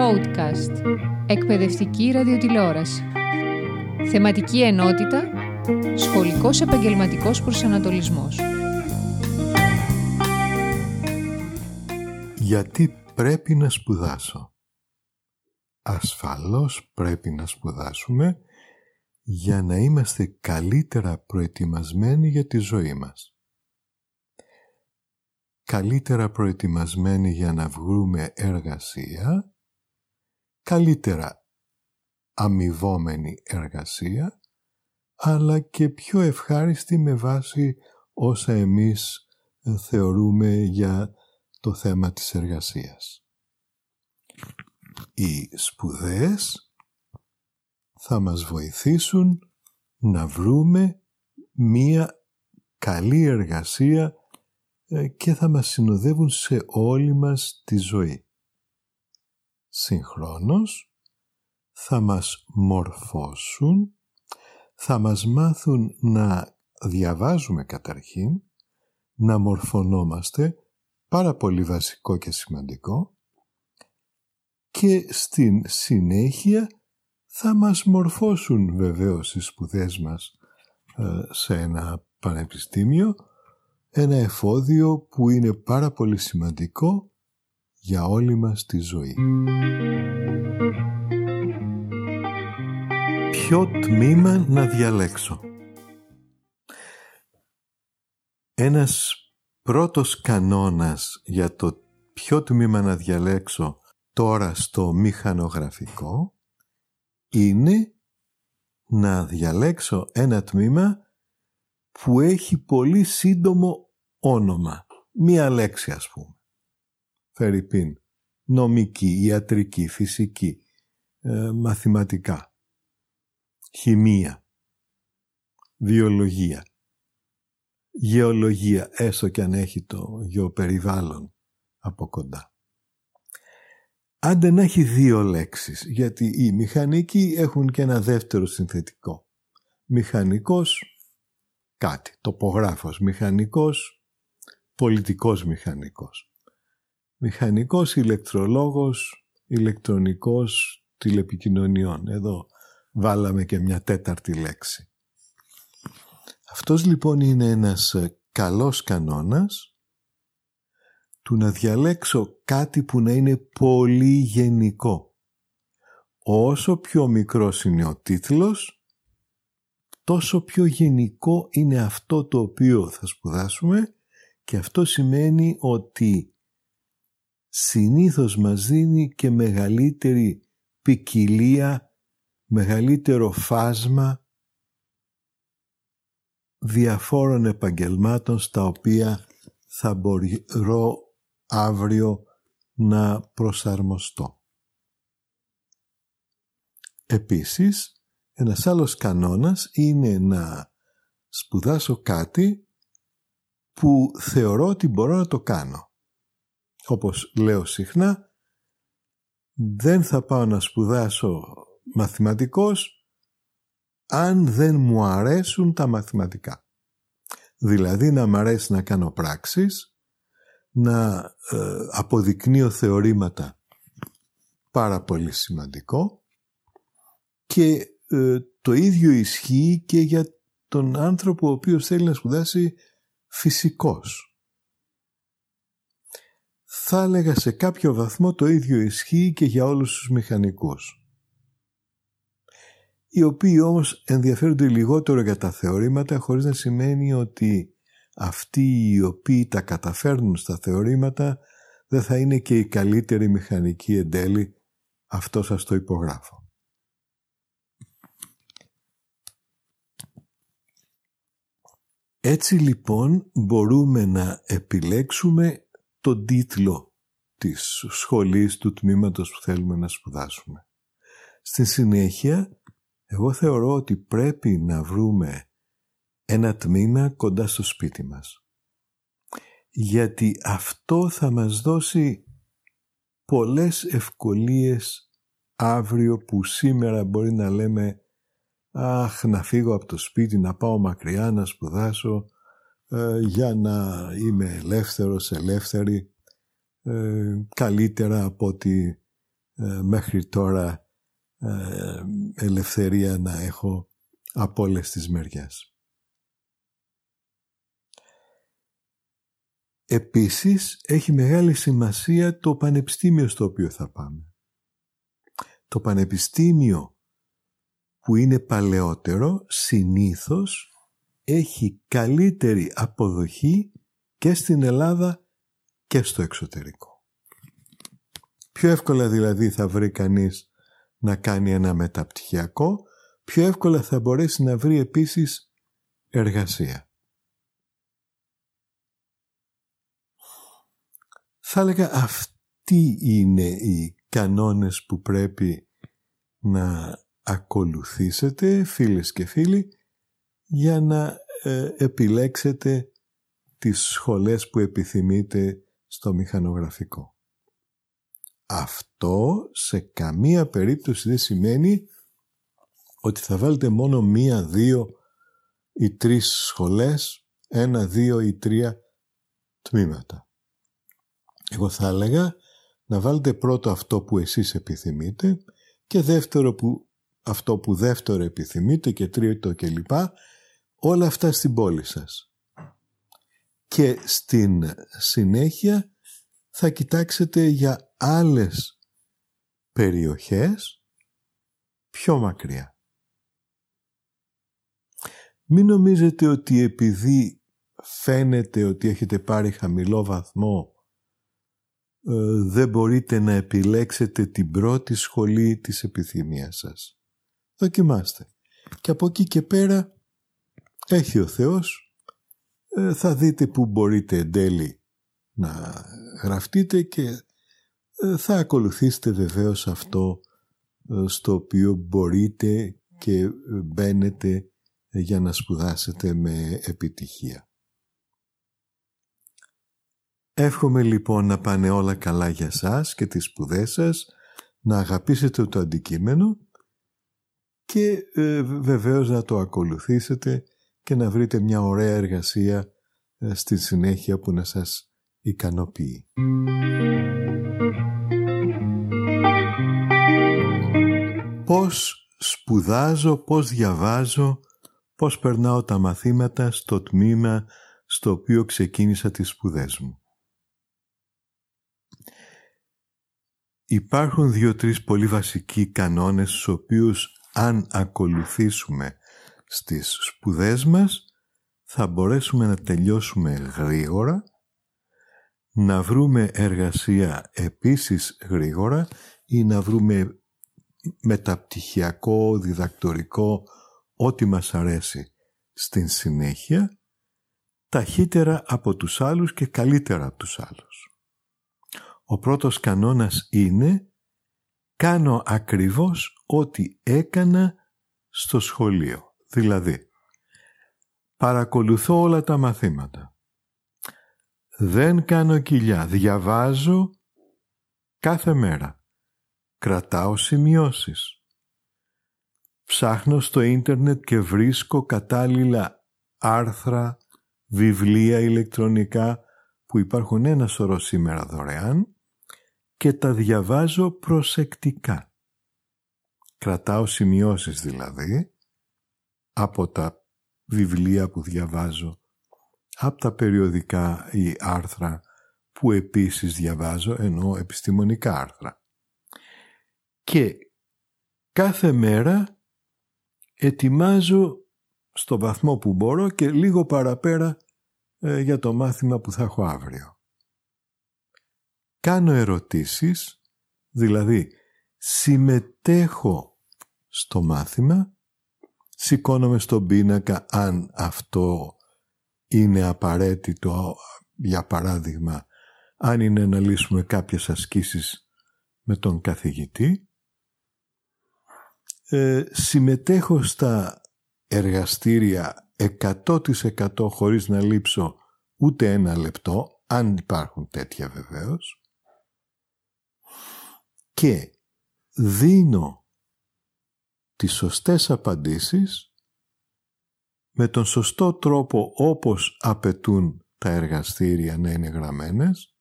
Podcast. Εκπαιδευτική ραδιοτηλεόραση. Θεματική ενότητα. Σχολικός επαγγελματικός προσανατολισμός. Γιατί πρέπει να σπουδάσω; Ασφαλώς πρέπει να σπουδάσουμε για να είμαστε καλύτερα προετοιμασμένοι για τη ζωή μας καλύτερα προετοιμασμένοι για να βγούμε εργασία, καλύτερα αμοιβόμενη εργασία, αλλά και πιο ευχάριστη με βάση όσα εμείς ε, θεωρούμε για το θέμα της εργασίας. Οι σπουδές θα μας βοηθήσουν να βρούμε μία καλή εργασία ε, και θα μας συνοδεύουν σε όλη μας τη ζωή. Συγχρόνως θα μας μορφώσουν, θα μας μάθουν να διαβάζουμε καταρχήν, να μορφωνόμαστε, πάρα πολύ βασικό και σημαντικό, και στην συνέχεια θα μας μορφώσουν βεβαίως οι σπουδές μας ε, σε ένα πανεπιστήμιο, ένα εφόδιο που είναι πάρα πολύ σημαντικό για όλη μας τη ζωή. Ποιο τμήμα να διαλέξω; Ένας πρώτος κανόνας για το ποιο τμήμα να διαλέξω τώρα στο μηχανογραφικό είναι να διαλέξω ένα τμήμα που έχει πολύ σύντομο όνομα. Μία λέξη ας πούμε. Φερρυπίν. Νομική, ιατρική, φυσική, ε, μαθηματικά, χημεία, βιολογία, γεωλογία, έστω και αν έχει το γεωπεριβάλλον από κοντά. Άντε να έχει δύο λέξεις, γιατί οι μηχανικοί έχουν και ένα δεύτερο συνθετικό. Μηχανικός κάτι. Τοπογράφος, μηχανικός, πολιτικός μηχανικός. Μηχανικός, ηλεκτρολόγος, ηλεκτρονικός τηλεπικοινωνιών. Εδώ βάλαμε και μια τέταρτη λέξη. Αυτός λοιπόν είναι ένας ε, καλός κανόνας του να διαλέξω κάτι που να είναι πολύ γενικό. Όσο πιο μικρός είναι ο τίτλος, τόσο πιο γενικό είναι αυτό το οποίο θα σπουδάσουμε και αυτό σημαίνει ότι συνήθως μας δίνει και μεγαλύτερη ποικιλία, μεγαλύτερο φάσμα διαφόρων επαγγελμάτων στα οποία θα μπορώ αύριο να προσαρμοστώ. Επίσης, ένας άλλος κανόνας είναι να σπουδάσω κάτι που θεωρώ ότι μπορώ να το κάνω. Όπως λέω συχνά, δεν θα πάω να σπουδάσω μαθηματικός αν δεν μου αρέσουν τα μαθηματικά. Δηλαδή να μ' αρέσει να κάνω πράξεις, να ε, αποδεικνύω θεωρήματα πάρα πολύ σημαντικό και ε, το ίδιο ισχύει και για τον άνθρωπο ο οποίος θέλει να σπουδάσει φυσικός. Θα έλεγα σε κάποιο βαθμό το ίδιο ισχύει και για όλους τους μηχανικούς. Οι οποίοι όμως ενδιαφέρονται λιγότερο για τα θεωρήματα χωρίς να σημαίνει ότι αυτοί οι οποίοι τα καταφέρνουν στα θεωρήματα δεν θα είναι και οι καλύτεροι μηχανικοί εν τέλει. Αυτό σας το υπογράφω. Έτσι λοιπόν μπορούμε να επιλέξουμε τον τίτλο της σχολής του τμήματος που θέλουμε να σπουδάσουμε. Στη συνέχεια, εγώ θεωρώ ότι πρέπει να βρούμε ένα τμήμα κοντά στο σπίτι μας. Γιατί αυτό θα μας δώσει πολλές ευκολίες αύριο που σήμερα μπορεί να λέμε αχ να φύγω από το σπίτι, να πάω μακριά να σπουδάσω ε, για να είμαι ελεύθερος, ελεύθερη, ε, καλύτερα από ότι ε, μέχρι τώρα ε, ελευθερία να έχω από όλες τις μεριές. Επίσης έχει μεγάλη σημασία το πανεπιστήμιο στο οποίο θα πάμε. Το πανεπιστήμιο που είναι παλαιότερο συνήθως έχει καλύτερη αποδοχή και στην Ελλάδα και στο εξωτερικό. Πιο εύκολα δηλαδή θα βρει κανείς να κάνει ένα μεταπτυχιακό, πιο εύκολα θα μπορέσει να βρει επίσης εργασία. Θα έλεγα αυτοί είναι οι κανόνες που πρέπει να ακολουθήσετε φίλες και φίλοι για να ε, επιλέξετε τις σχολές που επιθυμείτε στο μηχανογραφικό. Αυτό σε καμία περίπτωση δεν σημαίνει ότι θα βάλετε μόνο μία, δύο ή τρεις σχολές, ένα, δύο ή τρία τμήματα. Εγώ θα έλεγα να βάλετε πρώτο αυτό που εσείς επιθυμείτε και δεύτερο που αυτό που δεύτερο επιθυμείτε και τρίτο κλπ. Όλα αυτά στην πόλη σας. Και στην συνέχεια θα κοιτάξετε για άλλες περιοχές πιο μακριά. Μην νομίζετε ότι επειδή φαίνεται ότι έχετε πάρει χαμηλό βαθμό ε, δεν μπορείτε να επιλέξετε την πρώτη σχολή της επιθυμίας σας. Δοκιμάστε. Και από εκεί και πέρα έχει ο Θεός, ε, θα δείτε που μπορείτε εν τέλει να γραφτείτε και ε, θα ακολουθήσετε βεβαίως αυτό στο οποίο μπορείτε και μπαίνετε για να σπουδάσετε με επιτυχία. Εύχομαι λοιπόν να πάνε όλα καλά για σας και τις σπουδές σας, να αγαπήσετε το αντικείμενο και ε, βεβαίως να το ακολουθήσετε και να βρείτε μια ωραία εργασία ε, στη συνέχεια που να σας ικανοποιεί. Πώς σπουδάζω, πώς διαβάζω, πώς περνάω τα μαθήματα στο τμήμα στο οποίο ξεκίνησα τις σπουδές μου. Υπάρχουν δύο-τρεις πολύ βασικοί κανόνες στους οποίους αν ακολουθήσουμε στις σπουδές μας θα μπορέσουμε να τελειώσουμε γρήγορα, να βρούμε εργασία επίσης γρήγορα ή να βρούμε μεταπτυχιακό, διδακτορικό, ό,τι μας αρέσει στην συνέχεια, ταχύτερα από τους άλλους και καλύτερα από τους άλλους. Ο πρώτος κανόνας είναι κάνω ακριβώς ό,τι έκανα στο σχολείο. Δηλαδή, παρακολουθώ όλα τα μαθήματα. Δεν κάνω κοιλιά, διαβάζω κάθε μέρα. Κρατάω σημειώσεις. Ψάχνω στο ίντερνετ και βρίσκω κατάλληλα άρθρα, βιβλία ηλεκτρονικά που υπάρχουν ένα σωρό σήμερα δωρεάν και τα διαβάζω προσεκτικά. Κρατάω σημειώσεις δηλαδή από τα βιβλία που διαβάζω, από τα περιοδικά ή άρθρα που επίσης διαβάζω, ενώ επιστημονικά άρθρα. Και κάθε μέρα ετοιμάζω στο βαθμό που μπορώ και λίγο παραπέρα ε, για το μάθημα που θα έχω αύριο κάνω ερωτήσεις, δηλαδή συμμετέχω στο μάθημα, σηκώνομαι στον πίνακα αν αυτό είναι απαραίτητο, για παράδειγμα, αν είναι να λύσουμε κάποιες ασκήσεις με τον καθηγητή, ε, συμμετέχω στα εργαστήρια 100% χωρίς να λείψω ούτε ένα λεπτό, αν υπάρχουν τέτοια βεβαίως, και δίνω τις σωστές απαντήσεις με τον σωστό τρόπο όπως απαιτούν τα εργαστήρια να είναι γραμμένες.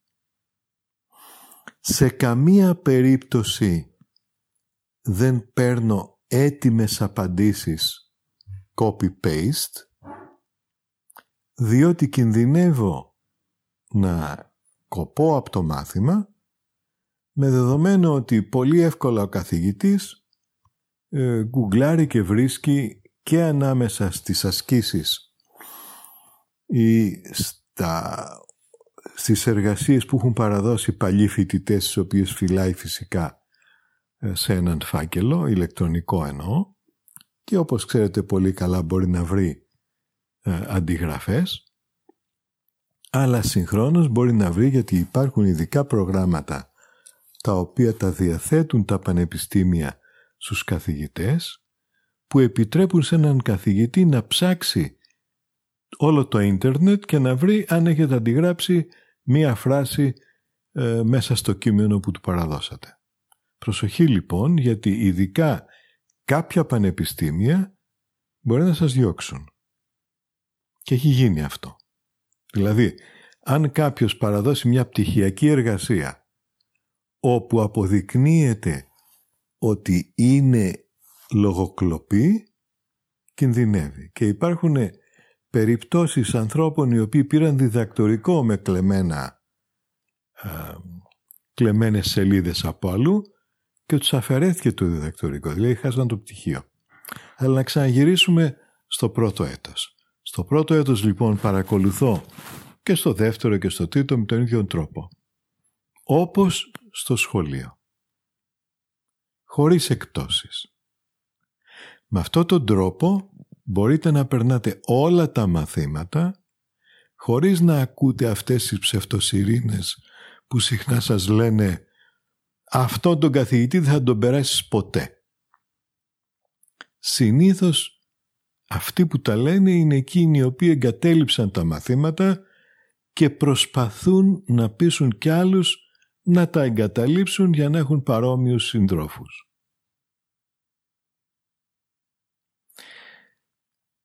Σε καμία περίπτωση δεν παίρνω έτοιμες απαντήσεις copy-paste διότι κινδυνεύω να κοπώ από το μάθημα με δεδομένο ότι πολύ εύκολα ο καθηγητής ε, γκουγκλάρει και βρίσκει και ανάμεσα στις ασκήσεις ή στα, στις εργασίες που έχουν παραδώσει παλιοί φοιτητές τις οποίες φυλάει φυσικά ε, σε έναν φάκελο, ηλεκτρονικό εννοώ, και όπως ξέρετε πολύ καλά μπορεί να βρει ε, αντιγραφές, αλλά συγχρόνως μπορεί να βρει γιατί υπάρχουν ειδικά προγράμματα τα οποία τα διαθέτουν τα πανεπιστήμια στους καθηγητές που επιτρέπουν σε έναν καθηγητή να ψάξει όλο το ίντερνετ και να βρει αν έχετε αντιγράψει μία φράση ε, μέσα στο κείμενο που του παραδώσατε. Προσοχή λοιπόν γιατί ειδικά κάποια πανεπιστήμια μπορεί να σας διώξουν. Και έχει γίνει αυτό. Δηλαδή, αν κάποιος παραδώσει μια πτυχιακή εργασία όπου αποδεικνύεται ότι είναι λογοκλοπή, κινδυνεύει. Και υπάρχουν περιπτώσεις ανθρώπων οι οποίοι πήραν διδακτορικό με κλεμμένα, ε, κλεμμένες σελίδες από αλλού και τους αφαιρέθηκε το διδακτορικό, δηλαδή χάσαν το πτυχίο. Αλλά να ξαναγυρίσουμε στο πρώτο έτος. Στο πρώτο έτος λοιπόν παρακολουθώ και στο δεύτερο και στο τρίτο με τον ίδιο τρόπο. Όπως στο σχολείο. Χωρίς εκτόσεις. Με αυτόν τον τρόπο μπορείτε να περνάτε όλα τα μαθήματα χωρίς να ακούτε αυτές τις ψευτοσυρίνες που συχνά σας λένε «αυτόν τον καθηγητή δεν θα τον περάσεις ποτέ». Συνήθως αυτοί που τα λένε είναι εκείνοι οι οποίοι εγκατέλειψαν τα μαθήματα και προσπαθούν να πείσουν κι άλλους να τα εγκαταλείψουν για να έχουν παρόμοιους συντρόφους.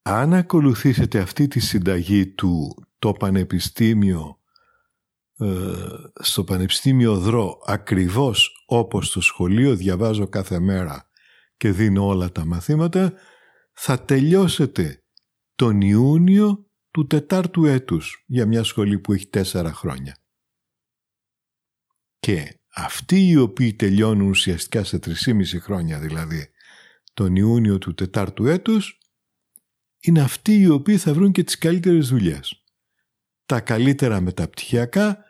Αν ακολουθήσετε αυτή τη συνταγή του το πανεπιστήμιο ε, στο πανεπιστήμιο δρό ακριβώς όπως στο σχολείο διαβάζω κάθε μέρα και δίνω όλα τα μαθήματα θα τελειώσετε τον Ιούνιο του τετάρτου έτους για μια σχολή που έχει τέσσερα χρόνια. Και αυτοί οι οποίοι τελειώνουν ουσιαστικά σε τρισήμιση χρόνια δηλαδή τον Ιούνιο του τετάρτου έτους είναι αυτοί οι οποίοι θα βρουν και τις καλύτερες δουλειές. Τα καλύτερα μεταπτυχιακά,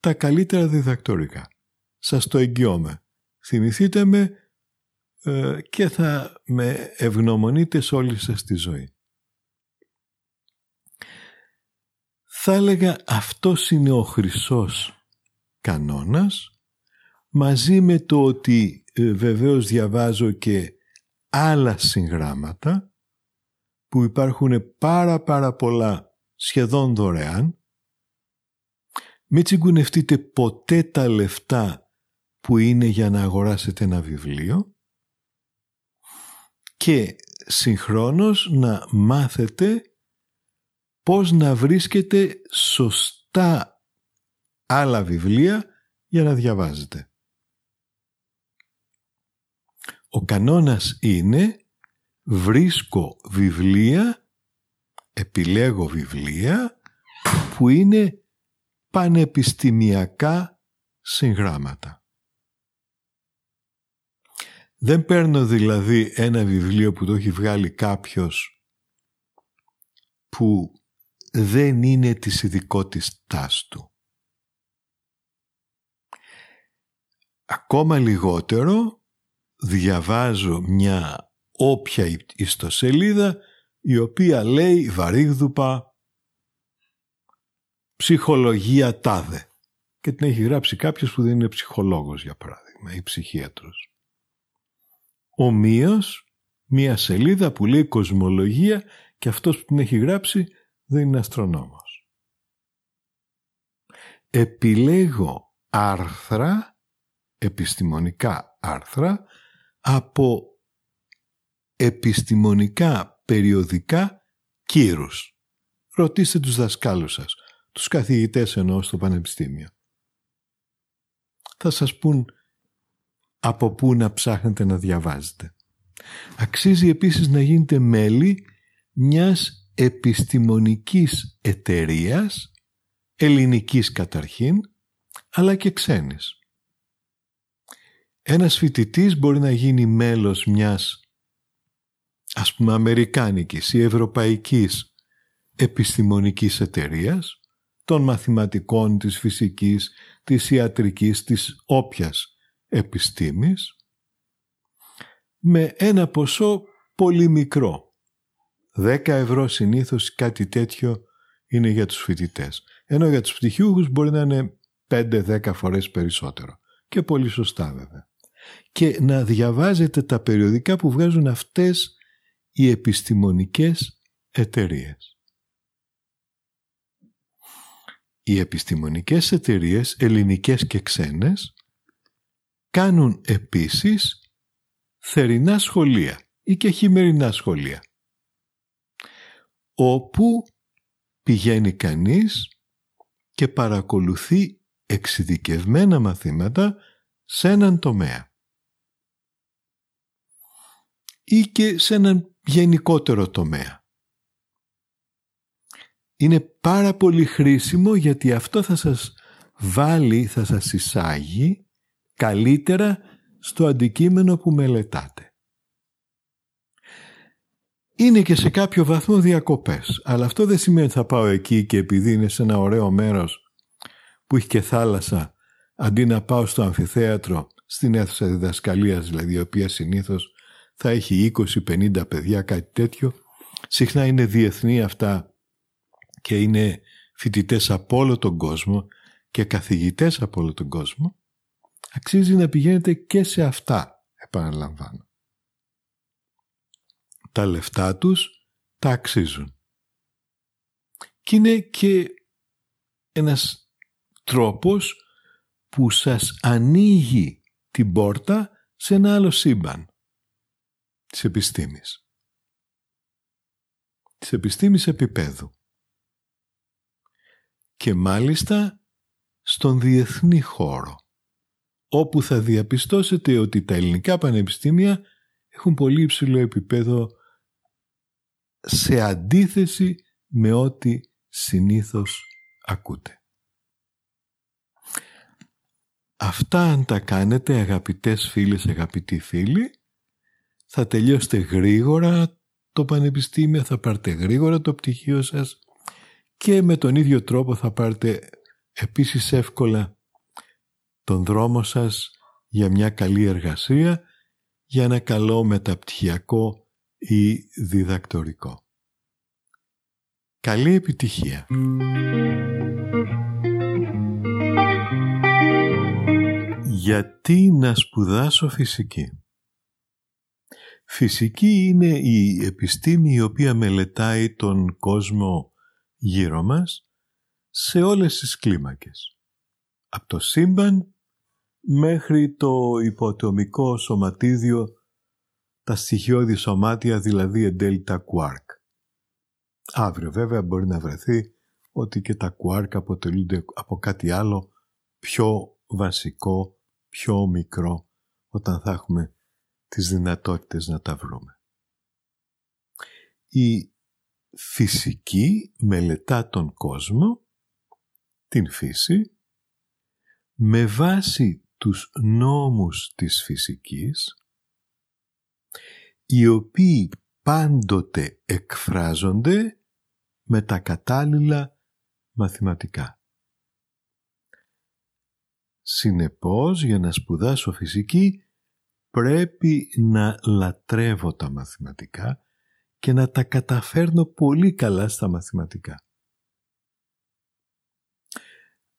τα καλύτερα διδακτορικά. Σας το εγγυώμαι. Θυμηθείτε με ε, και θα με ευγνωμονείτε σε όλη σας τη ζωή. Θα έλεγα αυτός είναι ο χρυσός κανόνας μαζί με το ότι ε, βεβαίως διαβάζω και άλλα συγγράμματα που υπάρχουν πάρα πάρα πολλά σχεδόν δωρεάν. Μην τσιγκουνευτείτε ποτέ τα λεφτά που είναι για να αγοράσετε ένα βιβλίο και συγχρόνως να μάθετε πώς να βρίσκετε σωστά άλλα βιβλία για να διαβάζετε. Ο κανόνας είναι βρίσκω βιβλία, επιλέγω βιβλία που είναι πανεπιστημιακά συγγράμματα. Δεν παίρνω δηλαδή ένα βιβλίο που το έχει βγάλει κάποιος που δεν είναι της ειδικότητάς του. Ακόμα λιγότερο διαβάζω μια όποια ιστοσελίδα η οποία λέει βαρύγδουπα ψυχολογία τάδε και την έχει γράψει κάποιος που δεν είναι ψυχολόγος για παράδειγμα ή ψυχίατρος. Ομοίως μία σελίδα που λέει κοσμολογία και αυτός που την έχει γράψει δεν είναι αστρονόμος. Επιλέγω άρθρα, επιστημονικά άρθρα, από επιστημονικά περιοδικά κύρους. Ρωτήστε τους δασκάλους σας, τους καθηγητές εννοώ στο πανεπιστήμιο. θα σας πούν από πού να ψάχνετε να διαβάζετε. Αξίζει επίσης να γίνετε μέλη μιας επιστημονικής εταιρείας, ελληνικής καταρχήν, αλλά και ξένης. Ένας φοιτητής μπορεί να γίνει μέλος μιας ας πούμε αμερικάνικης ή ευρωπαϊκής επιστημονικής εταιρείας, των μαθηματικών, της φυσικής, της ιατρικής, της όποιας επιστήμης, με ένα ποσό πολύ μικρό. 10 ευρώ συνήθως κάτι τέτοιο είναι για τους φοιτητές. Ενώ για τους πτυχιούχους μπορεί να είναι 5-10 φορές περισσότερο. Και πολύ σωστά βέβαια. Και να διαβάζετε τα περιοδικά που βγάζουν αυτές οι επιστημονικές εταιρείες. Οι επιστημονικές εταιρείες, ελληνικές και ξένες, κάνουν επίσης θερινά σχολεία ή και χειμερινά σχολεία, όπου πηγαίνει κανείς και παρακολουθεί εξειδικευμένα μαθήματα σε έναν τομέα ή και σε έναν γενικότερο τομέα. Είναι πάρα πολύ χρήσιμο γιατί αυτό θα σας βάλει, θα σας εισάγει καλύτερα στο αντικείμενο που μελετάτε. Είναι και σε κάποιο βαθμό διακοπές, αλλά αυτό δεν σημαίνει ότι θα πάω εκεί και επειδή είναι σε ένα ωραίο μέρος που έχει και θάλασσα, αντί να πάω στο αμφιθέατρο, στην αίθουσα διδασκαλίας δηλαδή, η οποία συνήθως θα έχει 20-50 παιδιά, κάτι τέτοιο. Συχνά είναι διεθνή αυτά και είναι φοιτητές από όλο τον κόσμο και καθηγητές από όλο τον κόσμο. Αξίζει να πηγαίνετε και σε αυτά, επαναλαμβάνω. Τα λεφτά τους τα αξίζουν. Και είναι και ένας τρόπος που σας ανοίγει την πόρτα σε ένα άλλο σύμπαν της επιστήμης. Της επιστήμης επίπεδου. Και μάλιστα στον διεθνή χώρο, όπου θα διαπιστώσετε ότι τα ελληνικά πανεπιστήμια έχουν πολύ υψηλό επίπεδο σε αντίθεση με ό,τι συνήθως ακούτε. Αυτά αν τα κάνετε αγαπητές φίλες, αγαπητοί φίλοι, θα τελειώσετε γρήγορα το πανεπιστήμιο, θα πάρετε γρήγορα το πτυχίο σας και με τον ίδιο τρόπο θα πάρετε επίσης εύκολα τον δρόμο σας για μια καλή εργασία, για ένα καλό μεταπτυχιακό ή διδακτορικό. Καλή επιτυχία! Γιατί να σπουδάσω φυσική; Φυσική είναι η επιστήμη η οποία μελετάει τον κόσμο γύρω μας σε όλες τις κλίμακες. Από το σύμπαν μέχρι το υποτομικό σωματίδιο, τα στοιχειώδη σωμάτια δηλαδή εντέλτα κουάρκ. Αύριο βέβαια μπορεί να βρεθεί ότι και τα κουάρκ αποτελούνται από κάτι άλλο πιο βασικό, πιο μικρό όταν θα έχουμε τις δυνατότητες να τα βρούμε. Η φυσική μελετά τον κόσμο, την φύση, με βάση τους νόμους της φυσικής, οι οποίοι πάντοτε εκφράζονται με τα κατάλληλα μαθηματικά. Συνεπώς, για να σπουδάσω φυσική, πρέπει να λατρεύω τα μαθηματικά και να τα καταφέρνω πολύ καλά στα μαθηματικά.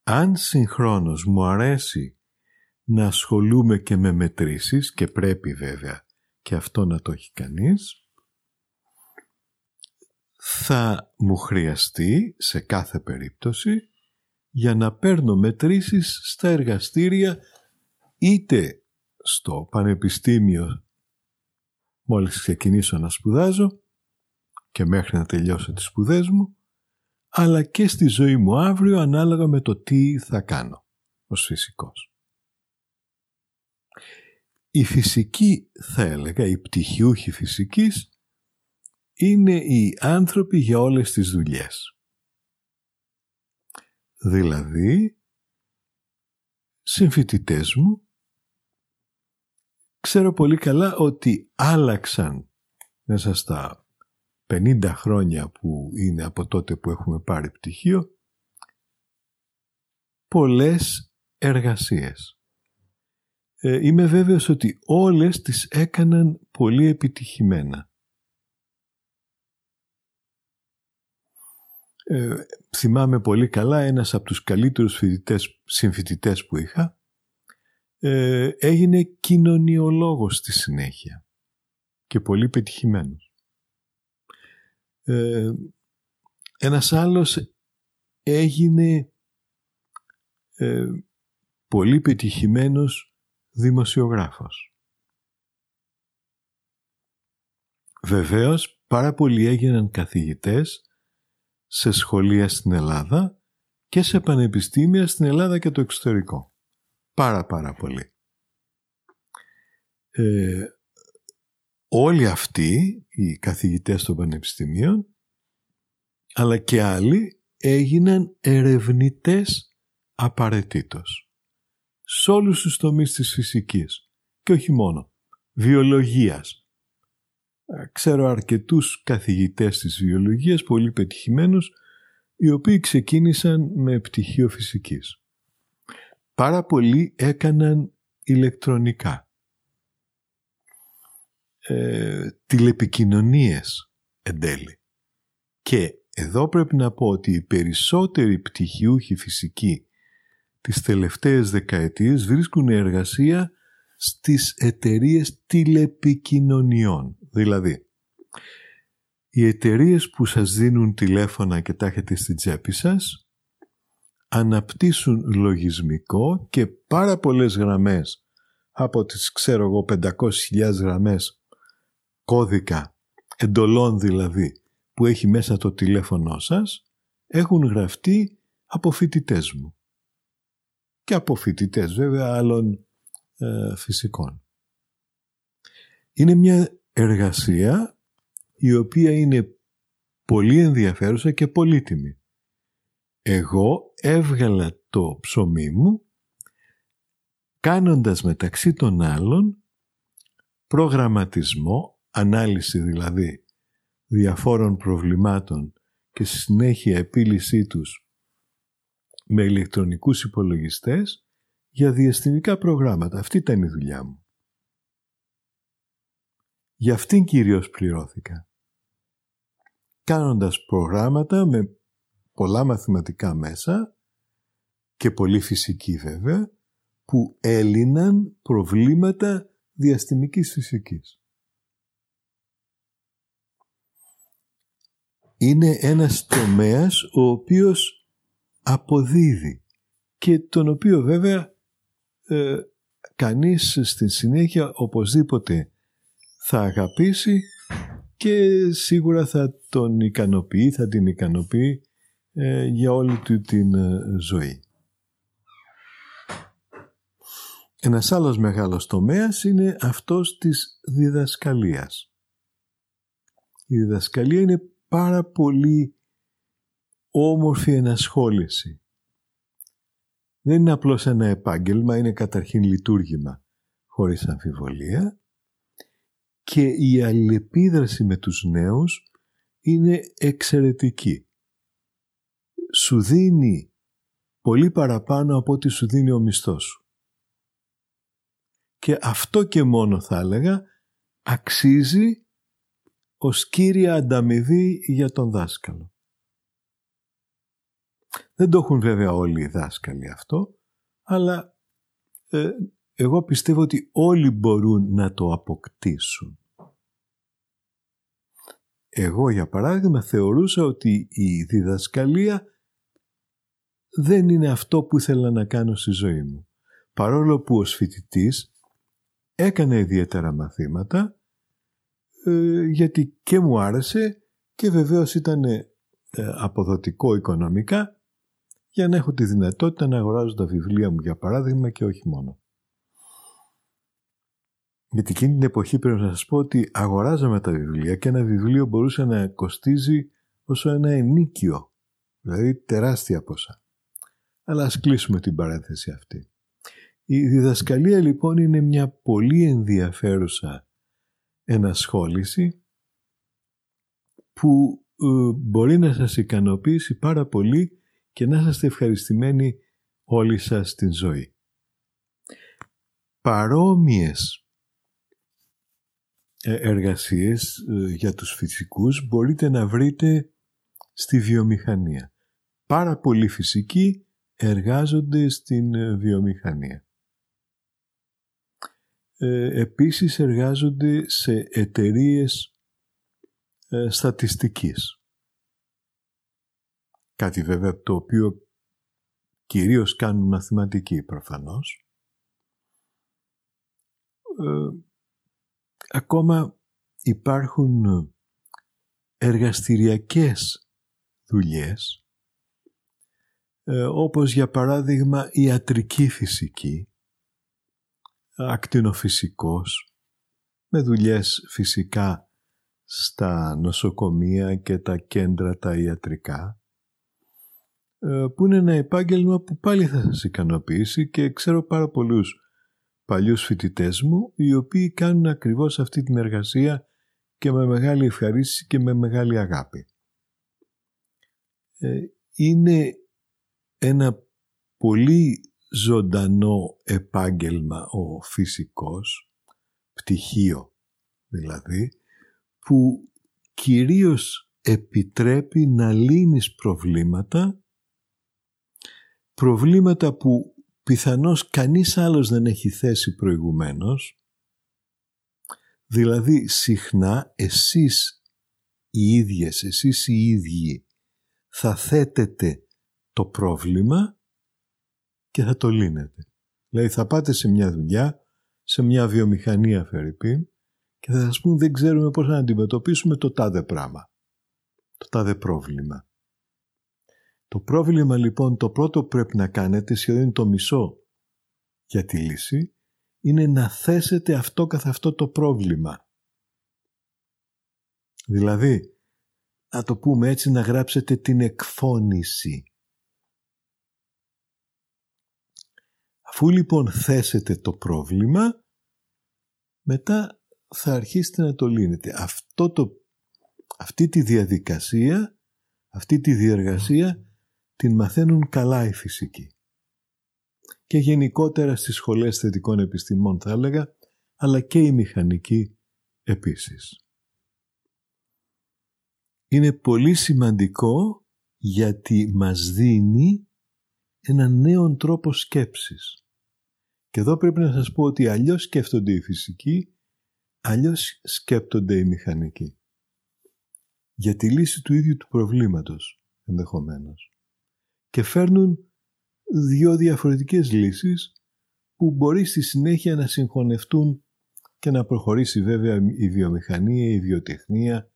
Αν συγχρόνως μου αρέσει να ασχολούμαι και με μετρήσεις και πρέπει βέβαια και αυτό να το έχει κανείς, θα μου χρειαστεί σε κάθε περίπτωση για να παίρνω μετρήσεις στα εργαστήρια είτε στο πανεπιστήμιο μόλις ξεκινήσω να σπουδάζω και μέχρι να τελειώσω τις σπουδές μου, αλλά και στη ζωή μου αύριο ανάλογα με το τι θα κάνω ως φυσικός. η φυσική θα έλεγα, οι πτυχιούχοι φυσικής είναι οι άνθρωποι για όλες τις δουλειές. Δηλαδή, συμφοιτητές μου, ξέρω πολύ καλά ότι άλλαξαν μέσα στα 50 χρόνια που είναι από τότε που έχουμε πάρει πτυχίο πολλές εργασίες. Ε, είμαι βέβαιος ότι όλες τις έκαναν πολύ επιτυχημένα. Ε, θυμάμαι πολύ καλά ένας από τους καλύτερους φοιτητές, συμφοιτητές που είχα ε, έγινε κοινωνιολόγος στη συνέχεια και πολύ πετυχημένος. Ε, ένας άλλος έγινε ε, πολύ πετυχημένος δημοσιογράφος. Βεβαίως πάρα πολλοί έγιναν καθηγητές σε σχολεία στην Ελλάδα και σε πανεπιστήμια στην Ελλάδα και το εξωτερικό. Πάρα πάρα πολύ. Ε, όλοι αυτοί οι καθηγητές των πανεπιστημίων αλλά και άλλοι έγιναν ερευνητές απαραίτητος. Σε όλους τους τομείς της φυσικής. Και όχι μόνο. Βιολογίας. Ε, ξέρω αρκετούς καθηγητές της βιολογίας πολύ πετυχημένους οι οποίοι ξεκίνησαν με πτυχίο φυσικής πάρα πολλοί έκαναν ηλεκτρονικά ε, τηλεπικοινωνίες εν τέλει. Και εδώ πρέπει να πω ότι οι περισσότεροι πτυχιούχοι φυσικοί τις τελευταίες δεκαετίες βρίσκουν εργασία στις εταιρείες τηλεπικοινωνιών. Δηλαδή, οι εταιρείες που σας δίνουν τηλέφωνα και τα έχετε στην τσέπη σας αναπτύσσουν λογισμικό και πάρα πολλές γραμμές από τις ξέρω εγώ 500.000 γραμμές κώδικα εντολών δηλαδή που έχει μέσα το τηλέφωνό σας έχουν γραφτεί από φοιτητές μου και από φοιτητές βέβαια άλλων ε, φυσικών. Είναι μια εργασία η οποία είναι πολύ ενδιαφέρουσα και πολύτιμη. Εγώ έβγαλα το ψωμί μου κάνοντας μεταξύ των άλλων προγραμματισμό ανάλυση δηλαδή διαφόρων προβλημάτων και στη συνέχεια επίλυσή τους με ηλεκτρονικούς υπολογιστές για διαστημικά προγράμματα. Αυτή ήταν η δουλειά μου. Για αυτήν κυρίως πληρώθηκα. Κάνοντας προγράμματα με πολλά μαθηματικά μέσα και πολύ φυσική βέβαια που έλυναν προβλήματα διαστημικής φυσικής. είναι ένας τομέας ο οποίος αποδίδει και τον οποίο βέβαια ε, κανείς στην συνέχεια οπωσδήποτε θα αγαπήσει και σίγουρα θα τον ικανοποιεί, θα την ικανοποιεί ε, για όλη του την ε, ζωή. Ένας άλλος μεγάλος τομέας είναι αυτός της διδασκαλίας. Η διδασκαλία είναι πάρα πολύ όμορφη ενασχόληση. Δεν είναι απλώς ένα επάγγελμα, είναι καταρχήν λειτουργήμα, χωρίς αμφιβολία. Και η αλληλεπίδραση με τους νέους είναι εξαιρετική. Σου δίνει πολύ παραπάνω από ό,τι σου δίνει ο μισθός σου. Και αυτό και μόνο θα έλεγα αξίζει ως κύρια ανταμοιβή για τον δάσκαλο. Δεν το έχουν βέβαια όλοι οι δάσκαλοι αυτό, αλλά ε, εγώ πιστεύω ότι όλοι μπορούν να το αποκτήσουν. Εγώ για παράδειγμα θεωρούσα ότι η διδασκαλία δεν είναι αυτό που ήθελα να κάνω στη ζωή μου. Παρόλο που ως φοιτητής έκανε ιδιαίτερα μαθήματα ε, γιατί και μου άρεσε και βεβαίως ήταν ε, αποδοτικό οικονομικά για να έχω τη δυνατότητα να αγοράζω τα βιβλία μου για παράδειγμα και όχι μόνο. Γιατί εκείνη την εποχή πρέπει να σας πω ότι αγοράζαμε τα βιβλία και ένα βιβλίο μπορούσε να κοστίζει όσο ένα ενίκιο. Δηλαδή τεράστια ποσά. Αλλά ας κλείσουμε την παρένθεση αυτή. Η διδασκαλία λοιπόν είναι μια πολύ ενδιαφέρουσα ενασχόληση που ε, μπορεί να σας ικανοποιήσει πάρα πολύ και να είστε ευχαριστημένοι όλοι σας στην ζωή. Παρόμοιες ε, εργασίες ε, για τους φυσικούς μπορείτε να βρείτε στη βιομηχανία. Πάρα πολλοί φυσικοί εργάζονται στην βιομηχανία. επίσης εργάζονται σε εταιρείες ε, στατιστικής. Κάτι βέβαια το οποίο κυρίως κάνουν μαθηματικοί προφανώς. Ε, ακόμα υπάρχουν εργαστηριακές δουλειές ε, όπως για παράδειγμα ιατρική φυσική, ακτινοφυσικός, με δουλειές φυσικά στα νοσοκομεία και τα κέντρα τα ιατρικά ε, που είναι ένα επάγγελμα που πάλι θα σας ικανοποιήσει και ξέρω πάρα πολλούς παλιούς φοιτητές μου οι οποίοι κάνουν ακριβώς αυτή την εργασία και με μεγάλη ευχαρίστηση και με μεγάλη αγάπη. Ε, είναι ένα πολύ ζωντανό επάγγελμα ο φυσικός, πτυχίο δηλαδή, που κυρίως επιτρέπει να λύνεις προβλήματα, προβλήματα που πιθανώς κανείς άλλος δεν έχει θέσει προηγουμένως, δηλαδή συχνά εσείς οι ίδιες, εσείς οι ίδιοι θα θέτετε το πρόβλημα και θα το λύνετε. Δηλαδή θα πάτε σε μια δουλειά, σε μια βιομηχανία Φερρυπίν και θα σας πούν δεν ξέρουμε πώς να αντιμετωπίσουμε το τάδε πράγμα, το τάδε πρόβλημα. Το πρόβλημα λοιπόν το πρώτο που πρέπει να κάνετε, σχεδόν το μισό για τη λύση, είναι να θέσετε αυτό καθ' αυτό το πρόβλημα. Δηλαδή, να το πούμε έτσι, να γράψετε την εκφώνηση. Αφού λοιπόν θέσετε το πρόβλημα, μετά θα αρχίσετε να το λύνετε. Αυτό το, αυτή τη διαδικασία, αυτή τη διεργασία την μαθαίνουν καλά οι φυσικοί. Και γενικότερα στις σχολές θετικών επιστημών θα έλεγα, αλλά και οι μηχανικοί επίσης. Είναι πολύ σημαντικό γιατί μας δίνει ένα νέο τρόπο σκέψης. Και εδώ πρέπει να σας πω ότι αλλιώς σκέφτονται οι φυσικοί Αλλιώς σκέπτονται οι μηχανικοί. Για τη λύση του ίδιου του προβλήματος, ενδεχομένως. Και φέρνουν δύο διαφορετικές λύσεις που μπορεί στη συνέχεια να συγχωνευτούν και να προχωρήσει βέβαια η βιομηχανία, η βιοτεχνία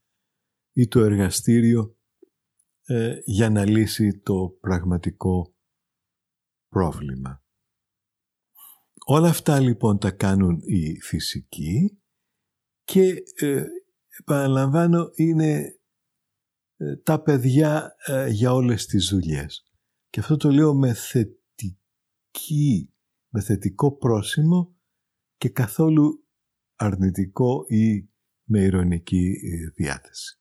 ή το εργαστήριο ε, για να λύσει το πραγματικό πρόβλημα. Όλα αυτά λοιπόν τα κάνουν οι φυσικοί και ε, επαναλαμβάνω είναι ε, τα παιδιά ε, για όλες τις δουλειές. Και αυτό το λέω με θετική, με θετικό πρόσημο και καθόλου αρνητικό ή με ηρωνική ε, διάθεση.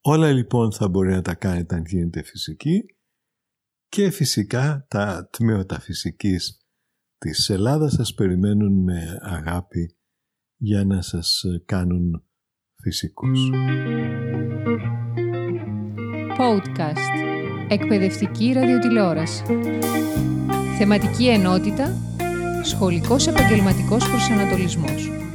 Όλα λοιπόν θα μπορεί να τα κάνετε αν γίνεται φυσική και φυσικά τα τμήματα φυσικής της Ελλάδας σας περιμένουν με αγάπη για να σας ε, κάνουν φυσικούς. Podcast. Εκπαιδευτική ραδιοτηλεόραση. Θεματική ενότητα. Σχολικός επαγγελματικός προσανατολισμός.